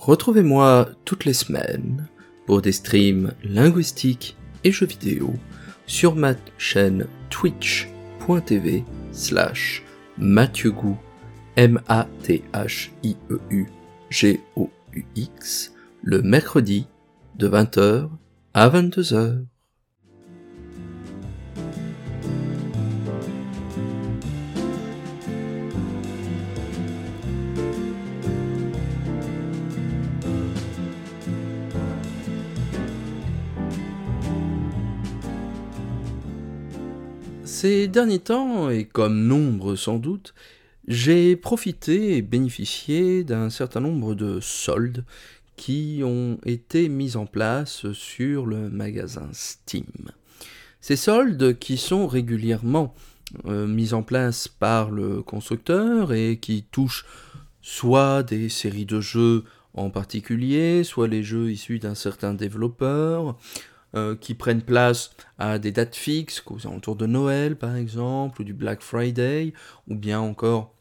Retrouvez-moi toutes les semaines pour des streams linguistiques et jeux vidéo sur ma chaîne twitch.tv slash mathieu M-A-T-H-I-E-U G-O-U-X le mercredi de 20h à 22h. Ces derniers temps, et comme nombre sans doute, j'ai profité et bénéficié d'un certain nombre de soldes qui ont été mis en place sur le magasin Steam. Ces soldes qui sont régulièrement euh, mis en place par le constructeur et qui touchent soit des séries de jeux en particulier, soit les jeux issus d'un certain développeur, euh, qui prennent place à des dates fixes, aux alentours de Noël par exemple, ou du Black Friday, ou bien encore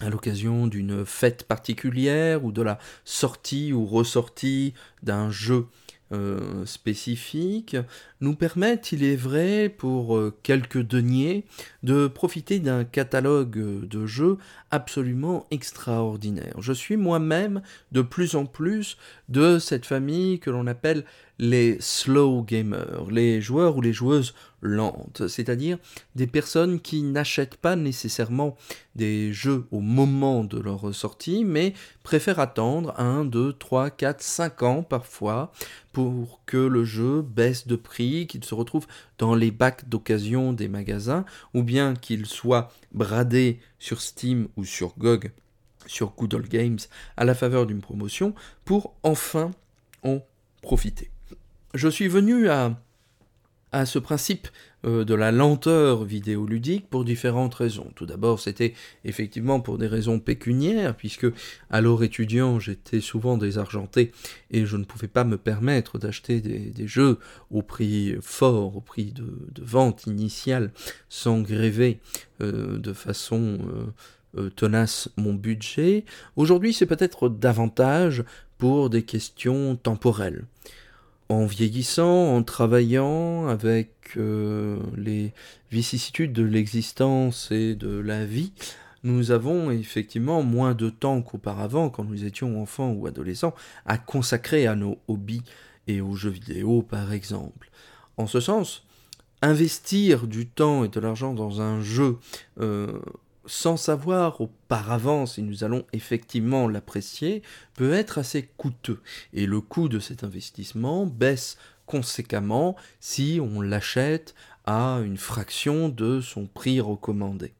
à l'occasion d'une fête particulière ou de la sortie ou ressortie d'un jeu euh, spécifiques nous permettent, il est vrai, pour euh, quelques deniers, de profiter d'un catalogue de jeux absolument extraordinaire. Je suis moi-même de plus en plus de cette famille que l'on appelle les slow gamers, les joueurs ou les joueuses lentes, c'est-à-dire des personnes qui n'achètent pas nécessairement des jeux au moment de leur sortie, mais préfèrent attendre 1, 2, 3, 4, 5 ans parfois pour que le jeu baisse de prix, qu'il se retrouve dans les bacs d'occasion des magasins, ou bien qu'il soit bradé sur Steam ou sur GOG, sur Good Games, à la faveur d'une promotion, pour enfin en profiter. Je suis venu à à ce principe euh, de la lenteur vidéoludique pour différentes raisons. Tout d'abord, c'était effectivement pour des raisons pécuniaires, puisque alors étudiant, j'étais souvent désargenté et je ne pouvais pas me permettre d'acheter des, jeux au prix fort, au prix de, vente initiale, sans gréver euh, de façon euh, tenace mon budget. Aujourd'hui, c'est peut-être davantage pour des questions temporelles en vieillissant, en travaillant avec euh, les vicissitudes de l'existence et de la vie, nous avons effectivement moins de temps qu'auparavant, quand nous étions enfants ou adolescents, à consacrer à nos hobbies et aux jeux vidéo par exemple. En ce sens, investir du temps et de l'argent dans un jeu euh, sans savoir auparavant si nous allons effectivement l'apprécier, peut être assez coûteux. Et le coût de cet investissement baisse conséquemment si on l'achète à une fraction de son prix recommandé.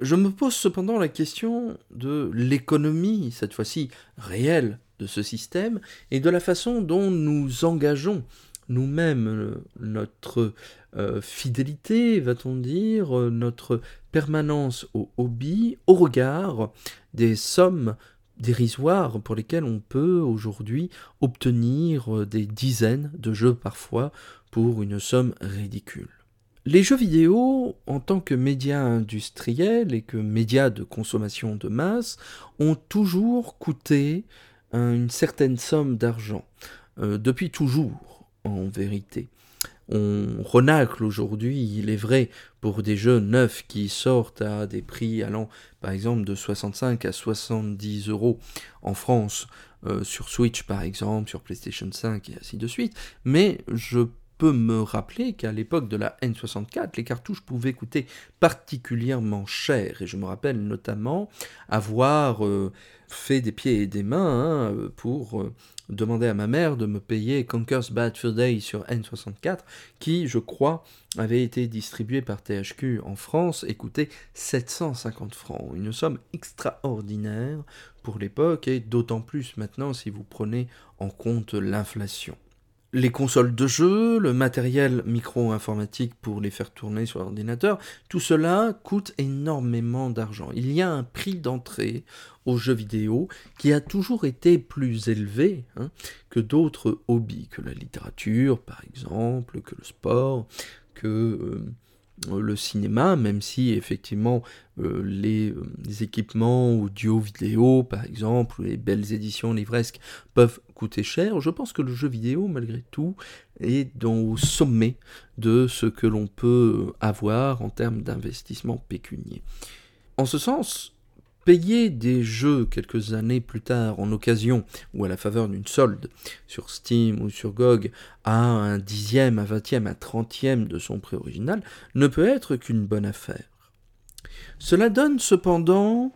Je me pose cependant la question de l'économie, cette fois-ci réelle, de ce système et de la façon dont nous engageons nous-mêmes euh, notre euh, fidélité, va-t-on dire, euh, notre permanence au hobby au regard des sommes dérisoires pour lesquelles on peut aujourd'hui obtenir des dizaines de jeux parfois pour une somme ridicule. Les jeux vidéo, en tant que médias industriels et que médias de consommation de masse, ont toujours coûté une certaine somme d'argent, depuis toujours en vérité. On renacle aujourd'hui, il est vrai, pour des jeux neufs qui sortent à des prix allant par exemple de 65 à 70 euros en France, euh, sur Switch par exemple, sur PlayStation 5 et ainsi de suite, mais je peux me rappeler qu'à l'époque de la N64, les cartouches pouvaient coûter particulièrement cher, et je me rappelle notamment avoir euh, fait des pieds et des mains hein, pour euh, demander à ma mère de me payer Conker's Bad Fur Day sur N64, qui, je crois, avait été distribué par THQ en France et coûtait 750 francs. Une somme extraordinaire pour l'époque et d'autant plus maintenant si vous prenez en compte l'inflation les consoles de jeu, le matériel micro-informatique pour les faire tourner sur l'ordinateur, tout cela coûte énormément d'argent. Il y a un prix d'entrée aux jeux vidéo qui a toujours été plus élevé hein, que d'autres hobbies, que la littérature par exemple, que le sport, que euh, le cinéma, même si effectivement euh, les, équipements audio, vidéo par exemple, les belles éditions livresques peuvent coûter cher, je pense que le jeu vidéo, malgré tout, est au sommet de ce que l'on peut avoir en termes d'investissement pécunier. En ce sens, payer des jeux quelques années plus tard en occasion ou à la faveur d'une solde sur Steam ou sur GOG à un dixième, un vingtième, un trentième de son prix original ne peut être qu'une bonne affaire. Cela donne cependant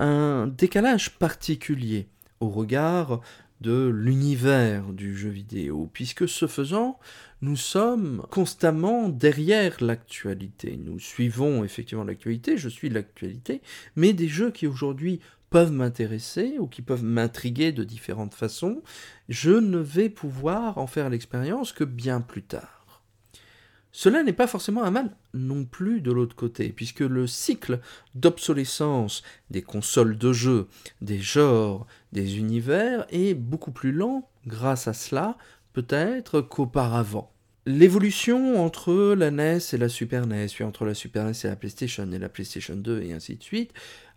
un décalage particulier au regard de l'univers du jeu vidéo, puisque ce faisant, nous sommes constamment derrière l'actualité. Nous suivons effectivement l'actualité, je suis l'actualité, mais des jeux qui aujourd'hui peuvent m'intéresser ou qui peuvent m'intriguer de différentes façons, je ne vais pouvoir en faire l'expérience que bien plus tard. Cela n'est pas forcément un mal non plus de l'autre côté, puisque le cycle d'obsolescence des consoles de jeux, des genres, des univers est beaucoup plus lent grâce à cela, peut-être qu'auparavant. L'évolution entre la NES et la Super NES, puis entre la Super NES et la PlayStation et la PlayStation 2 et ainsi de suite,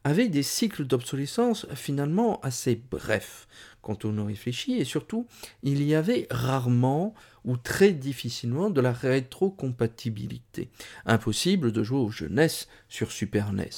avait des cycles d'obsolescence finalement assez brefs quand on y réfléchit, et surtout, il y avait rarement ou très difficilement de la rétrocompatibilité. Impossible de jouer aux jeux NES sur Super NES,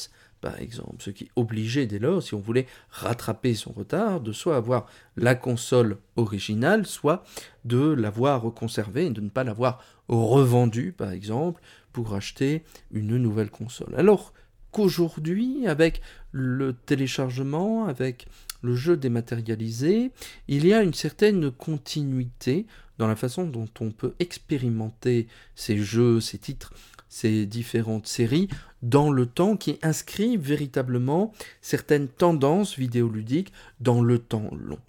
par exemple, ce qui obligeait dès lors, si on voulait rattraper son retard, de soit avoir la console originale, soit de l'avoir conservée et de ne pas l'avoir revendue, par exemple, pour acheter une nouvelle console. Alors qu'aujourd'hui, avec le téléchargement, avec le jeu dématérialisé, il y a une certaine continuité dans la façon dont on peut expérimenter ces jeux, ces titres, ces différentes séries dans le temps qui inscrivent véritablement certaines tendances vidéoludiques dans le temps long.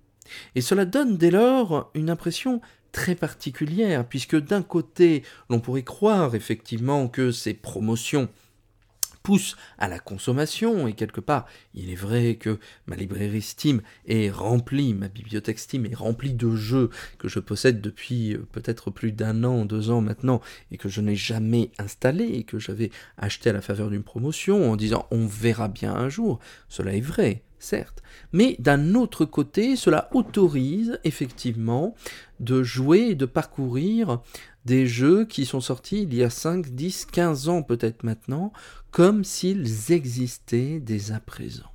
Et cela donne dès lors une impression très particulière, puisque d'un côté, l'on pourrait croire effectivement que ces promotions pousse à la consommation, et quelque part, il est vrai que ma librairie Steam est remplie, ma bibliothèque Steam est remplie de jeux que je possède depuis euh, peut-être plus d'un an, deux ans maintenant, et que je n'ai jamais installé, et que j'avais acheté à la faveur d'une promotion en disant on verra bien un jour. Cela est vrai, certes. Mais d'un autre côté, cela autorise effectivement de jouer et de parcourir des jeux qui sont sortis il y a 5, 10, 15 ans peut-être maintenant, comme s'ils existaient dès à présent.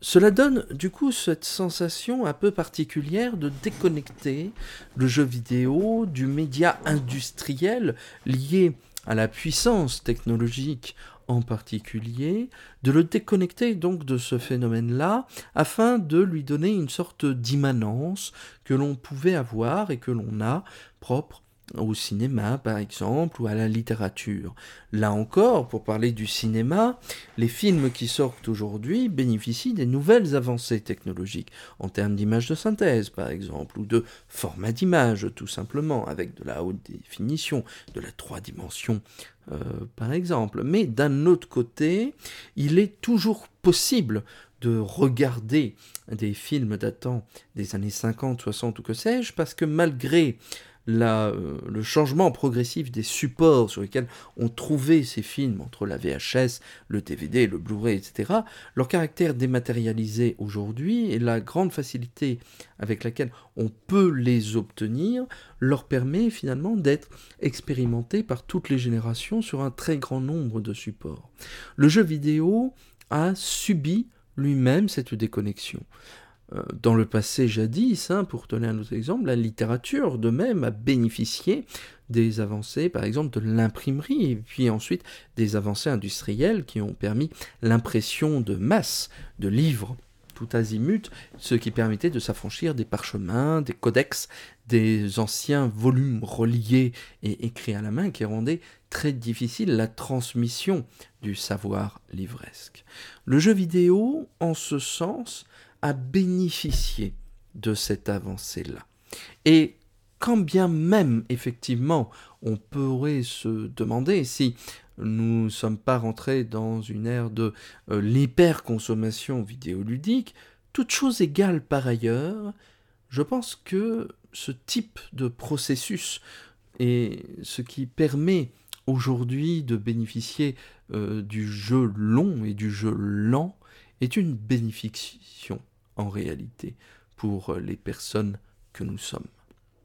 Cela donne du coup cette sensation un peu particulière de déconnecter le jeu vidéo du média industriel lié à la puissance technologique en particulier, de le déconnecter donc de ce phénomène-là, afin de lui donner une sorte d'immanence que l'on pouvait avoir et que l'on a propre au cinéma par exemple, ou à la littérature. Là encore, pour parler du cinéma, les films qui sortent aujourd'hui bénéficient des nouvelles avancées technologiques, en termes d'image de synthèse par exemple, ou de format d'image tout simplement, avec de la haute définition, de la trois dimensions euh, par exemple. Mais d'un autre côté, il est toujours possible de regarder des films datant des années 50, 60 ou que sais-je, parce que malgré euh, le changement progressif des supports sur lesquels on trouvait ces films, entre la VHS, le DVD, le Blu-ray, etc., leur caractère dématérialisé aujourd'hui et la grande facilité avec laquelle on peut les obtenir leur permet finalement d'être expérimentés par toutes les générations sur un très grand nombre de supports. Le jeu vidéo a subi lui-même cette déconnexion. Euh, dans le passé jadis, hein, pour donner un autre exemple, la littérature de même a bénéficié des avancées, par exemple, de l'imprimerie, et puis ensuite des avancées industrielles qui ont permis l'impression de masse de livres tout azimut, ce qui permettait de s'affranchir des parchemins, des codex, des anciens volumes reliés et écrits à la main qui rendaient très difficile la transmission du savoir livresque. Le jeu vidéo, en ce sens, a bénéficié de cette avancée-là. Et quand bien même, effectivement, on pourrait se demander si nous ne sommes pas rentrés dans une ère de euh, l'hyperconsommation vidéoludique, toute chose égale par ailleurs, je pense que ce type de processus est ce qui permet aujourd'hui de bénéficier euh, du jeu long et du jeu lent est une bénéfiction en réalité pour les personnes que nous sommes.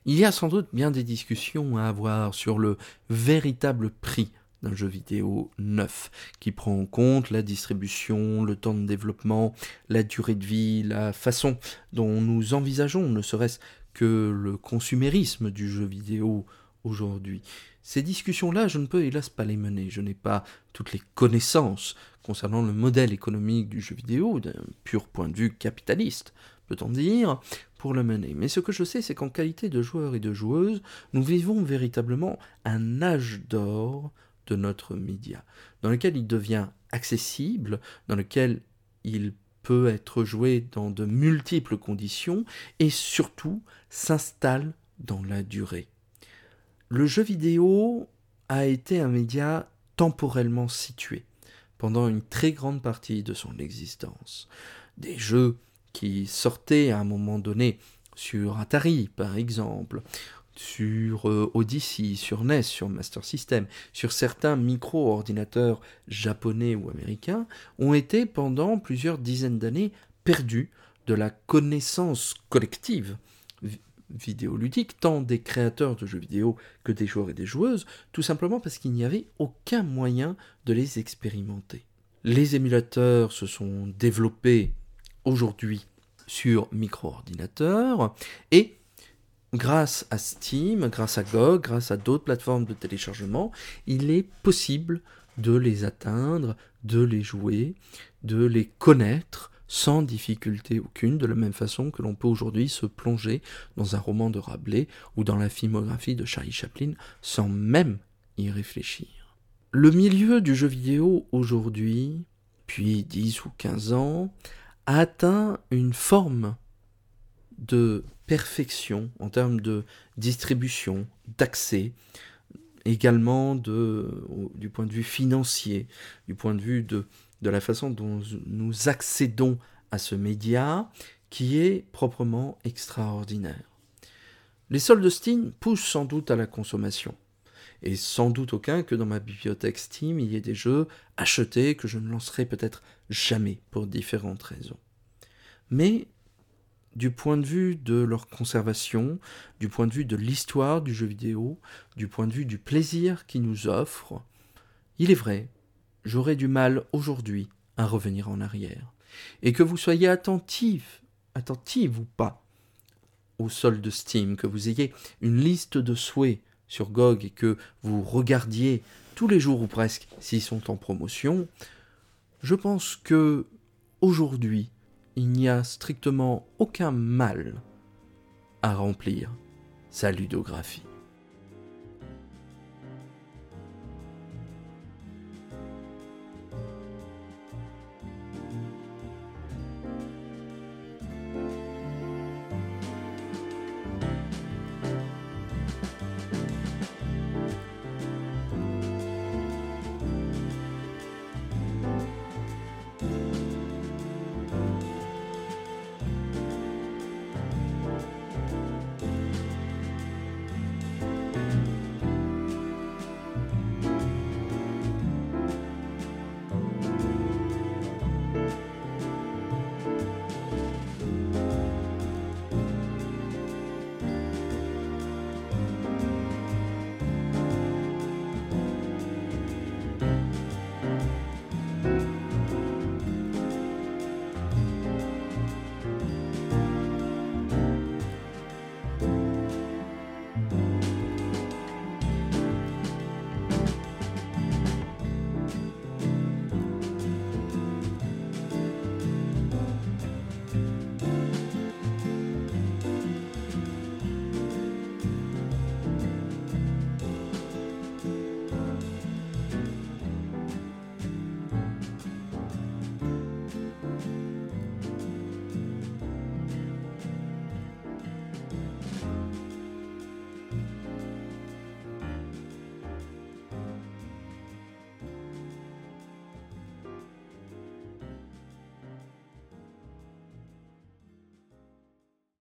Il y a sans doute bien des discussions à avoir sur le véritable prix d'un jeu vidéo neuf, qui prend en compte la distribution, le temps de développement, la durée de vie, la façon dont nous envisageons, ne serait-ce que le consumérisme du jeu vidéo aujourd'hui. Ces discussions-là, je ne peux hélas pas les mener. Je n'ai pas toutes les connaissances concernant le modèle économique du jeu vidéo, d'un pur point de vue capitaliste, peut-on dire, pour le mener. Mais ce que je sais, c'est qu'en qualité de joueurs et de joueuses, nous vivons véritablement un âge d'or de notre média, dans lequel il devient accessible, dans lequel il peut être joué dans de multiples conditions et surtout s'installe dans la durée. Le jeu vidéo a été un média temporellement situé pendant une très grande partie de son existence. Des jeux qui sortaient à un moment donné sur Atari, par exemple, sur euh, Odyssey, sur NES, sur Master System, sur certains micro-ordinateurs japonais ou américains, ont été pendant plusieurs dizaines d'années perdus de la connaissance collective vidéoludique, tant des créateurs de jeux vidéo que des joueurs et des joueuses, tout simplement parce qu'il n'y avait aucun moyen de les expérimenter. Les émulateurs se sont développés aujourd'hui sur micro-ordinateurs et grâce à Steam, grâce à GOG, grâce à d'autres plateformes de téléchargement, il est possible de les atteindre, de les jouer, de les connaître sans difficulté aucune, de la même façon que l'on peut aujourd'hui se plonger dans un roman de Rabelais ou dans la filmographie de Charlie Chaplin sans même y réfléchir. Le milieu du jeu vidéo aujourd'hui, puis 10 ou 15 ans, a atteint une forme de perfection en termes de distribution, d'accès, également du point de vue financier, du point de vue de de la façon dont nous accédons à ce média qui est proprement extraordinaire. Les soldes Steam poussent sans doute à la consommation. Et sans doute aucun que dans ma bibliothèque Steam, il y ait des jeux achetés que je ne lancerai peut-être jamais pour différentes raisons. Mais du point de vue de leur conservation, du point de vue de l'histoire du jeu vidéo, du point de vue du plaisir qu'ils nous offrent, il est vrai j'aurais du mal aujourd'hui à revenir en arrière. Et que vous soyez attentif, attentive ou pas, au solde Steam, que vous ayez une liste de souhaits sur GOG et que vous regardiez tous les jours ou presque s'ils sont en promotion, je pense que aujourd'hui, il n'y a strictement aucun mal à remplir sa ludographie.